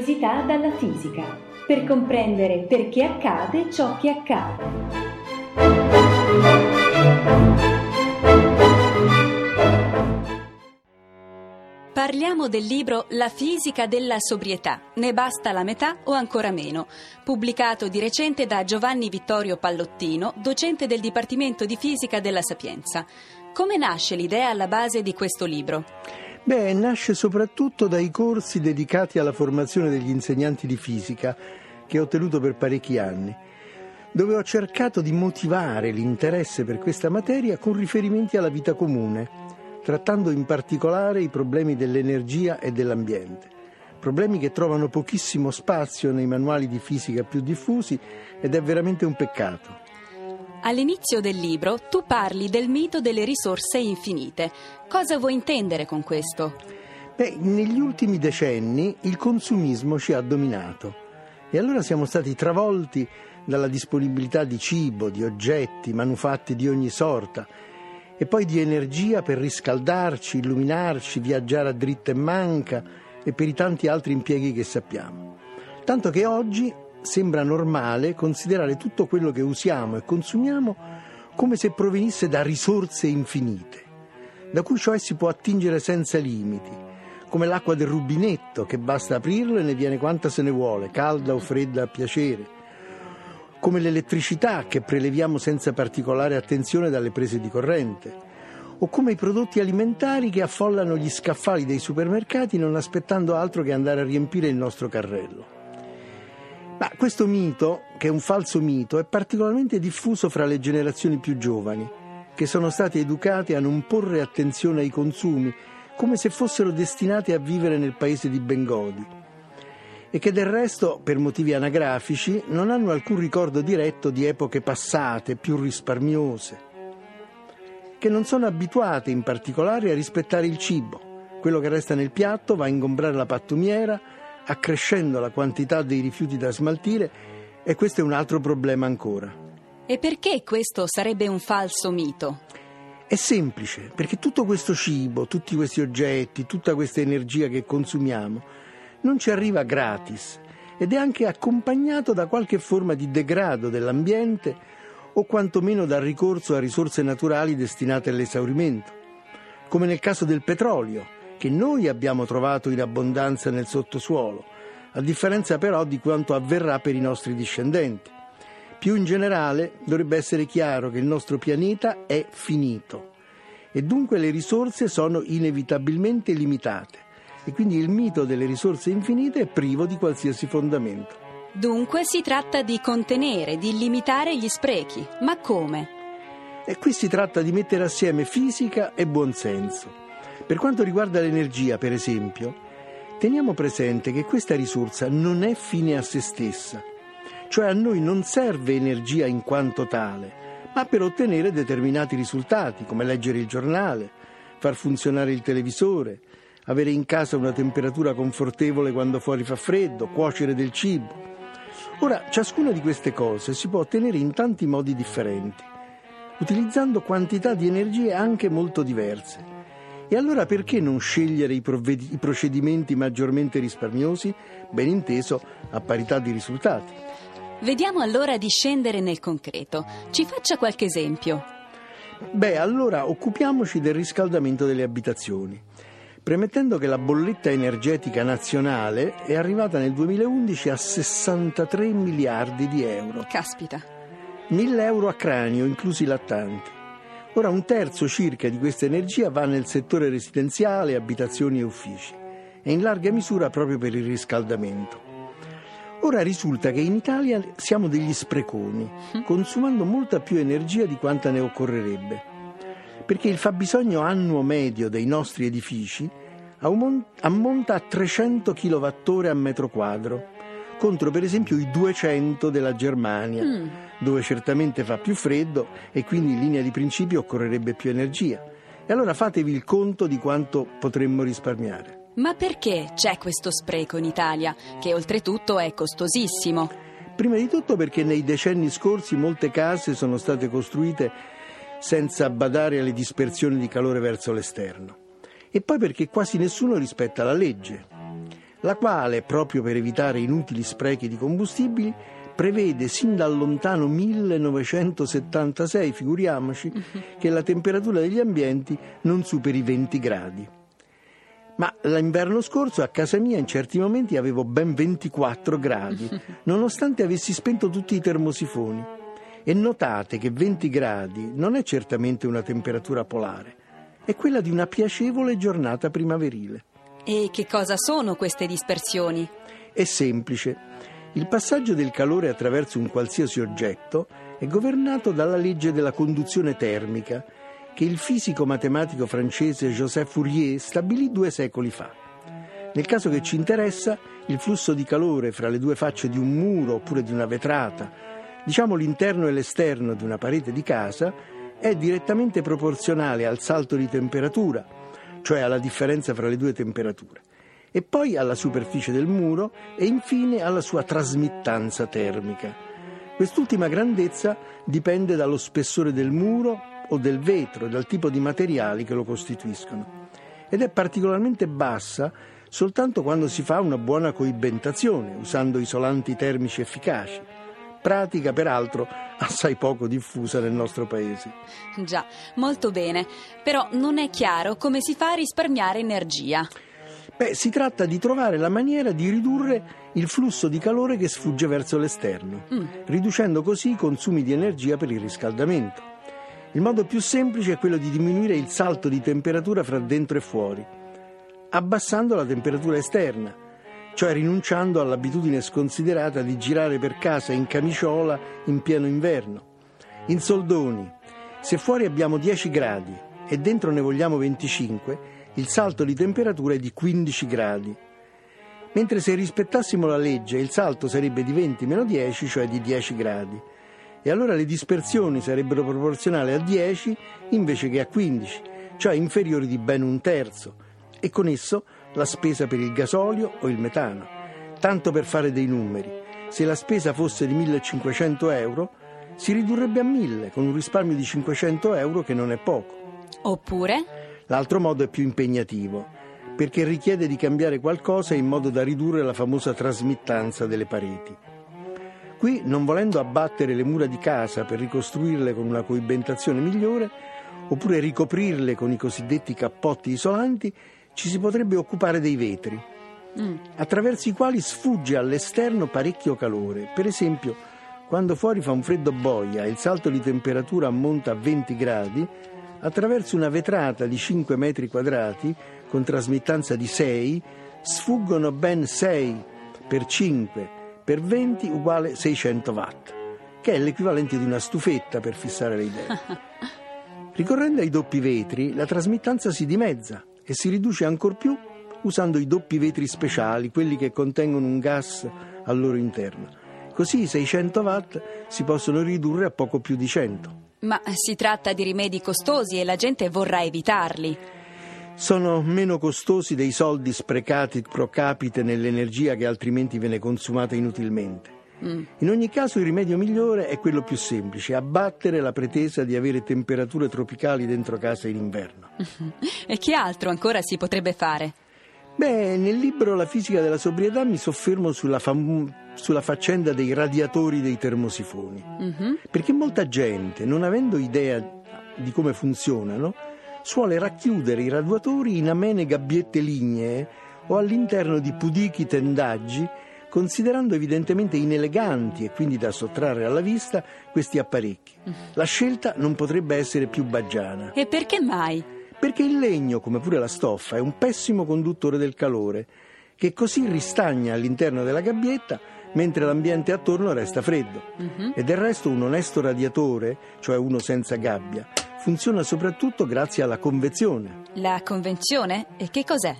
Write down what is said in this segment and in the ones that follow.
curiosità dalla fisica, per comprendere perché accade ciò che accade. Parliamo del libro La fisica della sobrietà, ne basta la metà o ancora meno, pubblicato di recente da Giovanni Vittorio Pallottino, docente del Dipartimento di Fisica della Sapienza. Come nasce l'idea alla base di questo libro? Beh, nasce soprattutto dai corsi dedicati alla formazione degli insegnanti di fisica che ho tenuto per parecchi anni, dove ho cercato di motivare l'interesse per questa materia con riferimenti alla vita comune, trattando in particolare i problemi dell'energia e dell'ambiente, problemi che trovano pochissimo spazio nei manuali di fisica più diffusi ed è veramente un peccato. All'inizio del libro tu parli del mito delle risorse infinite. Cosa vuoi intendere con questo? Beh, negli ultimi decenni il consumismo ci ha dominato e allora siamo stati travolti dalla disponibilità di cibo, di oggetti, manufatti di ogni sorta e poi di energia per riscaldarci, illuminarci, viaggiare a dritta e manca e per i tanti altri impieghi che sappiamo. Tanto che oggi sembra normale considerare tutto quello che usiamo e consumiamo come se provenisse da risorse infinite, da cui cioè si può attingere senza limiti, come l'acqua del rubinetto che basta aprirlo e ne viene quanta se ne vuole, calda o fredda a piacere, come l'elettricità che preleviamo senza particolare attenzione dalle prese di corrente, o come i prodotti alimentari che affollano gli scaffali dei supermercati non aspettando altro che andare a riempire il nostro carrello. Ma questo mito, che è un falso mito, è particolarmente diffuso fra le generazioni più giovani, che sono state educate a non porre attenzione ai consumi, come se fossero destinate a vivere nel paese di Bengodi, e che del resto, per motivi anagrafici, non hanno alcun ricordo diretto di epoche passate, più risparmiose, che non sono abituate in particolare a rispettare il cibo. Quello che resta nel piatto va a ingombrare la pattumiera, accrescendo la quantità dei rifiuti da smaltire e questo è un altro problema ancora. E perché questo sarebbe un falso mito? È semplice, perché tutto questo cibo, tutti questi oggetti, tutta questa energia che consumiamo non ci arriva gratis ed è anche accompagnato da qualche forma di degrado dell'ambiente o quantomeno dal ricorso a risorse naturali destinate all'esaurimento, come nel caso del petrolio che noi abbiamo trovato in abbondanza nel sottosuolo, a differenza però di quanto avverrà per i nostri discendenti. Più in generale dovrebbe essere chiaro che il nostro pianeta è finito e dunque le risorse sono inevitabilmente limitate e quindi il mito delle risorse infinite è privo di qualsiasi fondamento. Dunque si tratta di contenere, di limitare gli sprechi. Ma come? E qui si tratta di mettere assieme fisica e buonsenso. Per quanto riguarda l'energia, per esempio, teniamo presente che questa risorsa non è fine a se stessa, cioè a noi non serve energia in quanto tale, ma per ottenere determinati risultati, come leggere il giornale, far funzionare il televisore, avere in casa una temperatura confortevole quando fuori fa freddo, cuocere del cibo. Ora, ciascuna di queste cose si può ottenere in tanti modi differenti, utilizzando quantità di energie anche molto diverse. E allora perché non scegliere i, provved- i procedimenti maggiormente risparmiosi, ben inteso a parità di risultati? Vediamo allora di scendere nel concreto. Ci faccia qualche esempio. Beh, allora occupiamoci del riscaldamento delle abitazioni, premettendo che la bolletta energetica nazionale è arrivata nel 2011 a 63 miliardi di euro. Caspita. 1000 euro a cranio, inclusi i lattanti. Ora un terzo circa di questa energia va nel settore residenziale, abitazioni e uffici e in larga misura proprio per il riscaldamento. Ora risulta che in Italia siamo degli spreconi, consumando molta più energia di quanta ne occorrerebbe, perché il fabbisogno annuo medio dei nostri edifici ammonta a 300 kWh a metro quadro contro per esempio i 200 della Germania, mm. dove certamente fa più freddo e quindi in linea di principio occorrerebbe più energia. E allora fatevi il conto di quanto potremmo risparmiare. Ma perché c'è questo spreco in Italia, che oltretutto è costosissimo? Prima di tutto perché nei decenni scorsi molte case sono state costruite senza badare alle dispersioni di calore verso l'esterno. E poi perché quasi nessuno rispetta la legge. La quale, proprio per evitare inutili sprechi di combustibili, prevede sin dal lontano 1976, figuriamoci, che la temperatura degli ambienti non superi i 20 gradi. Ma l'inverno scorso a casa mia in certi momenti avevo ben 24 gradi, nonostante avessi spento tutti i termosifoni. E notate che 20 gradi non è certamente una temperatura polare, è quella di una piacevole giornata primaverile. E che cosa sono queste dispersioni? È semplice. Il passaggio del calore attraverso un qualsiasi oggetto è governato dalla legge della conduzione termica che il fisico matematico francese Joseph Fourier stabilì due secoli fa. Nel caso che ci interessa, il flusso di calore fra le due facce di un muro oppure di una vetrata, diciamo l'interno e l'esterno di una parete di casa, è direttamente proporzionale al salto di temperatura, cioè alla differenza fra le due temperature e poi alla superficie del muro e infine alla sua trasmittanza termica. Quest'ultima grandezza dipende dallo spessore del muro o del vetro e dal tipo di materiali che lo costituiscono ed è particolarmente bassa soltanto quando si fa una buona coibentazione usando isolanti termici efficaci pratica peraltro assai poco diffusa nel nostro paese. Già, molto bene, però non è chiaro come si fa a risparmiare energia. Beh, si tratta di trovare la maniera di ridurre il flusso di calore che sfugge verso l'esterno, mm. riducendo così i consumi di energia per il riscaldamento. Il modo più semplice è quello di diminuire il salto di temperatura fra dentro e fuori, abbassando la temperatura esterna, cioè rinunciando all'abitudine sconsiderata di girare per casa in camiciola in pieno inverno. In soldoni, se fuori abbiamo 10 gradi e dentro ne vogliamo 25, il salto di temperatura è di 15 gradi. Mentre se rispettassimo la legge il salto sarebbe di 20-10, cioè di 10 gradi. E allora le dispersioni sarebbero proporzionali a 10 invece che a 15, cioè inferiori di ben un terzo. E con esso la spesa per il gasolio o il metano. Tanto per fare dei numeri, se la spesa fosse di 1500 euro, si ridurrebbe a 1000 con un risparmio di 500 euro che non è poco. Oppure? L'altro modo è più impegnativo, perché richiede di cambiare qualcosa in modo da ridurre la famosa trasmittanza delle pareti. Qui, non volendo abbattere le mura di casa per ricostruirle con una coibentazione migliore, oppure ricoprirle con i cosiddetti cappotti isolanti, ci si potrebbe occupare dei vetri, mm. attraverso i quali sfugge all'esterno parecchio calore. Per esempio, quando fuori fa un freddo boia e il salto di temperatura ammonta a 20 gradi, attraverso una vetrata di 5 metri quadrati con trasmittanza di 6 sfuggono ben 6 per 5 per 20 uguale 600 watt, che è l'equivalente di una stufetta per fissare le idee. Ricorrendo ai doppi vetri, la trasmittanza si dimezza e si riduce ancor più usando i doppi vetri speciali, quelli che contengono un gas al loro interno. Così i 600 watt si possono ridurre a poco più di 100. Ma si tratta di rimedi costosi e la gente vorrà evitarli. Sono meno costosi dei soldi sprecati pro capite nell'energia che altrimenti viene consumata inutilmente. Mm. In ogni caso il rimedio migliore è quello più semplice, abbattere la pretesa di avere temperature tropicali dentro casa in inverno. e che altro ancora si potrebbe fare? Beh, nel libro La fisica della sobrietà mi soffermo sulla, fam- sulla faccenda dei radiatori dei termosifoni. Mm-hmm. Perché molta gente, non avendo idea di come funzionano, suole racchiudere i radiatori in amene gabbiette lignee o all'interno di pudichi tendaggi, considerando evidentemente ineleganti e quindi da sottrarre alla vista questi apparecchi. La scelta non potrebbe essere più baggiana. E perché mai? perché il legno, come pure la stoffa, è un pessimo conduttore del calore, che così ristagna all'interno della gabbietta mentre l'ambiente attorno resta freddo. Uh-huh. E del resto un onesto radiatore, cioè uno senza gabbia, funziona soprattutto grazie alla convezione. La convezione? E che cos'è?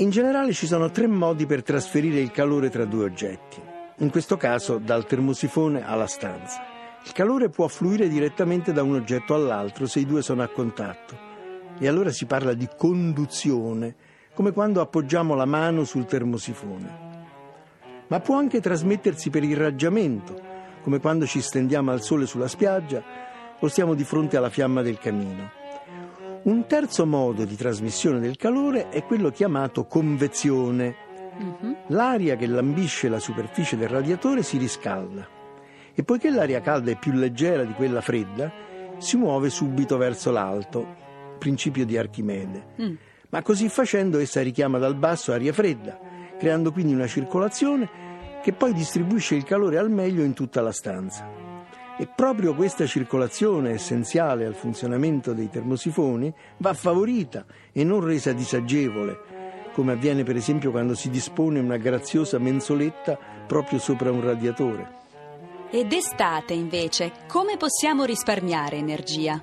In generale ci sono tre modi per trasferire il calore tra due oggetti, in questo caso dal termosifone alla stanza. Il calore può fluire direttamente da un oggetto all'altro se i due sono a contatto e allora si parla di conduzione, come quando appoggiamo la mano sul termosifone. Ma può anche trasmettersi per irraggiamento, come quando ci stendiamo al sole sulla spiaggia o stiamo di fronte alla fiamma del camino. Un terzo modo di trasmissione del calore è quello chiamato convezione Uh-huh. L'aria che lambisce la superficie del radiatore si riscalda e poiché l'aria calda è più leggera di quella fredda, si muove subito verso l'alto, principio di Archimede. Mm. Ma così facendo essa richiama dal basso aria fredda, creando quindi una circolazione che poi distribuisce il calore al meglio in tutta la stanza. E proprio questa circolazione essenziale al funzionamento dei termosifoni va favorita e non resa disagevole, come avviene per esempio quando si dispone una graziosa mensoletta proprio sopra un radiatore. Ed estate invece, come possiamo risparmiare energia?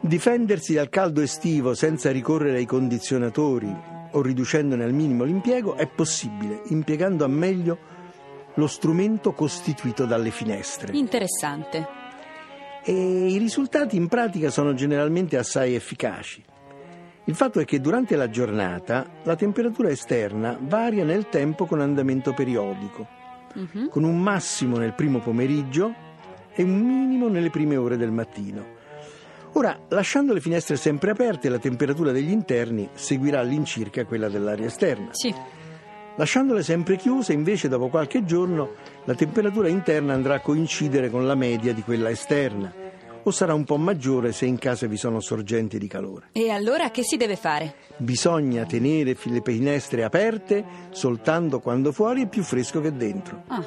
Difendersi dal caldo estivo senza ricorrere ai condizionatori o riducendone al minimo l'impiego è possibile, impiegando a meglio lo strumento costituito dalle finestre. Interessante. E i risultati in pratica sono generalmente assai efficaci. Il fatto è che durante la giornata la temperatura esterna varia nel tempo con andamento periodico, uh-huh. con un massimo nel primo pomeriggio e un minimo nelle prime ore del mattino. Ora, lasciando le finestre sempre aperte, la temperatura degli interni seguirà all'incirca quella dell'aria esterna. Sì. Lasciandole sempre chiuse, invece, dopo qualche giorno, la temperatura interna andrà a coincidere con la media di quella esterna, o sarà un po' maggiore se in casa vi sono sorgenti di calore. E allora che si deve fare? Bisogna tenere le finestre aperte soltanto quando fuori è più fresco che dentro. Ah.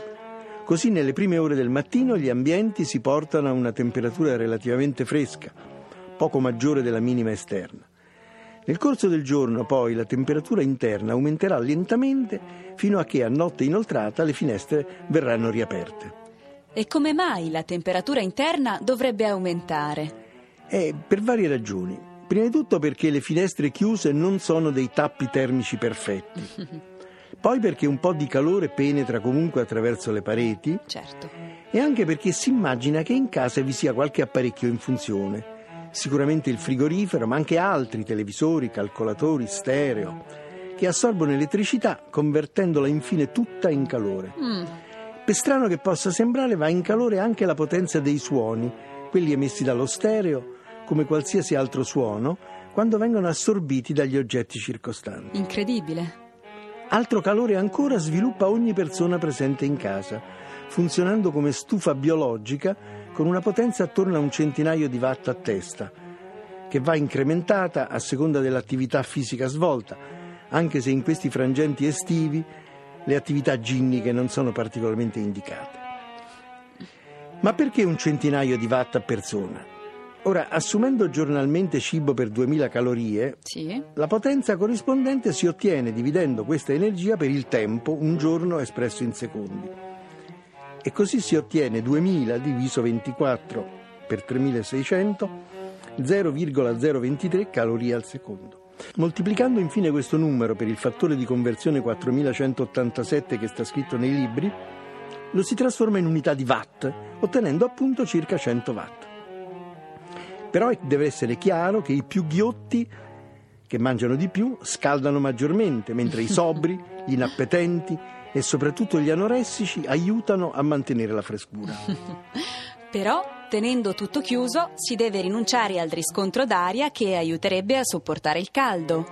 Così nelle prime ore del mattino gli ambienti si portano a una temperatura relativamente fresca, poco maggiore della minima esterna. Nel corso del giorno poi la temperatura interna aumenterà lentamente fino a che a notte inoltrata le finestre verranno riaperte. E come mai la temperatura interna dovrebbe aumentare? Eh, per varie ragioni. Prima di tutto perché le finestre chiuse non sono dei tappi termici perfetti. Poi perché un po' di calore penetra comunque attraverso le pareti. Certo. E anche perché si immagina che in casa vi sia qualche apparecchio in funzione sicuramente il frigorifero, ma anche altri televisori, calcolatori, stereo, che assorbono elettricità convertendola infine tutta in calore. Mm. Per strano che possa sembrare, va in calore anche la potenza dei suoni, quelli emessi dallo stereo, come qualsiasi altro suono, quando vengono assorbiti dagli oggetti circostanti. Incredibile. Altro calore ancora sviluppa ogni persona presente in casa, funzionando come stufa biologica con una potenza attorno a un centinaio di watt a testa, che va incrementata a seconda dell'attività fisica svolta, anche se in questi frangenti estivi le attività ginniche non sono particolarmente indicate. Ma perché un centinaio di watt a persona? Ora, assumendo giornalmente cibo per 2000 calorie, sì. la potenza corrispondente si ottiene dividendo questa energia per il tempo, un giorno espresso in secondi e così si ottiene 2000 diviso 24 per 3600 0,023 calorie al secondo. Moltiplicando infine questo numero per il fattore di conversione 4187 che sta scritto nei libri, lo si trasforma in unità di watt, ottenendo appunto circa 100 watt. Però deve essere chiaro che i più ghiotti che mangiano di più scaldano maggiormente, mentre i sobri, gli inappetenti, e soprattutto gli anoressici aiutano a mantenere la frescura. Però, tenendo tutto chiuso, si deve rinunciare al riscontro d'aria che aiuterebbe a sopportare il caldo.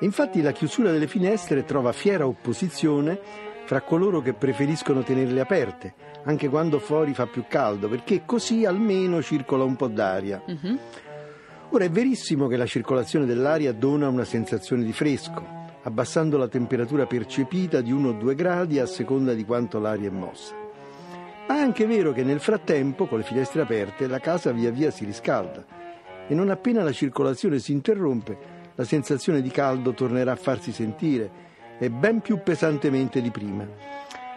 Infatti la chiusura delle finestre trova fiera opposizione fra coloro che preferiscono tenerle aperte, anche quando fuori fa più caldo, perché così almeno circola un po' d'aria. Uh-huh. Ora è verissimo che la circolazione dell'aria dona una sensazione di fresco, abbassando la temperatura percepita di 1 o 2 gradi a seconda di quanto l'aria è mossa. Ma è anche vero che nel frattempo, con le finestre aperte, la casa via via si riscalda e non appena la circolazione si interrompe, la sensazione di caldo tornerà a farsi sentire e ben più pesantemente di prima,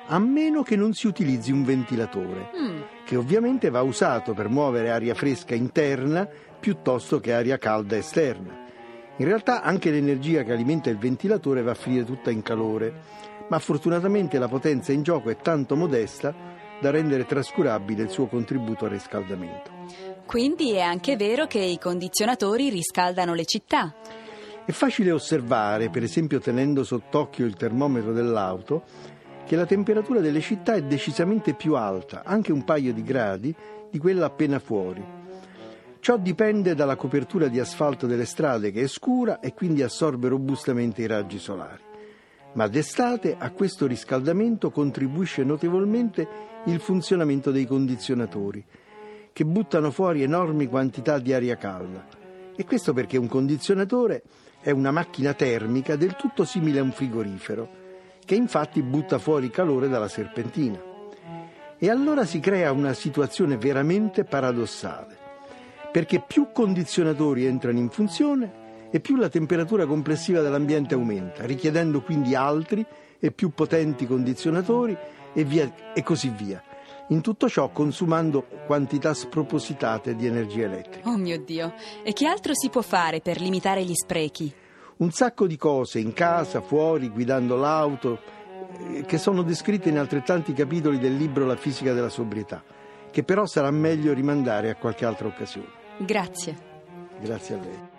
a meno che non si utilizzi un ventilatore, mm. che ovviamente va usato per muovere aria fresca interna piuttosto che aria calda esterna. In realtà anche l'energia che alimenta il ventilatore va a finire tutta in calore, ma fortunatamente la potenza in gioco è tanto modesta da rendere trascurabile il suo contributo al riscaldamento. Quindi è anche vero che i condizionatori riscaldano le città. È facile osservare, per esempio tenendo sott'occhio il termometro dell'auto, che la temperatura delle città è decisamente più alta, anche un paio di gradi, di quella appena fuori. Ciò dipende dalla copertura di asfalto delle strade che è scura e quindi assorbe robustamente i raggi solari. ma d'estate a questo riscaldamento contribuisce notevolmente il funzionamento dei condizionatori, che buttano fuori enormi quantità di aria calda. E questo perché un condizionatore è una macchina termica del tutto simile a un frigorifero, che infatti butta fuori calore dalla serpentina. E allora si crea una situazione veramente paradossale, perché più condizionatori entrano in funzione e più la temperatura complessiva dell'ambiente aumenta, richiedendo quindi altri e più potenti condizionatori e, via, e così via. In tutto ciò consumando quantità spropositate di energia elettrica. Oh mio Dio! E che altro si può fare per limitare gli sprechi? Un sacco di cose, in casa, fuori, guidando l'auto, eh, che sono descritte in altrettanti capitoli del libro La fisica della sobrietà, che però sarà meglio rimandare a qualche altra occasione. Grazie. Grazie a lei.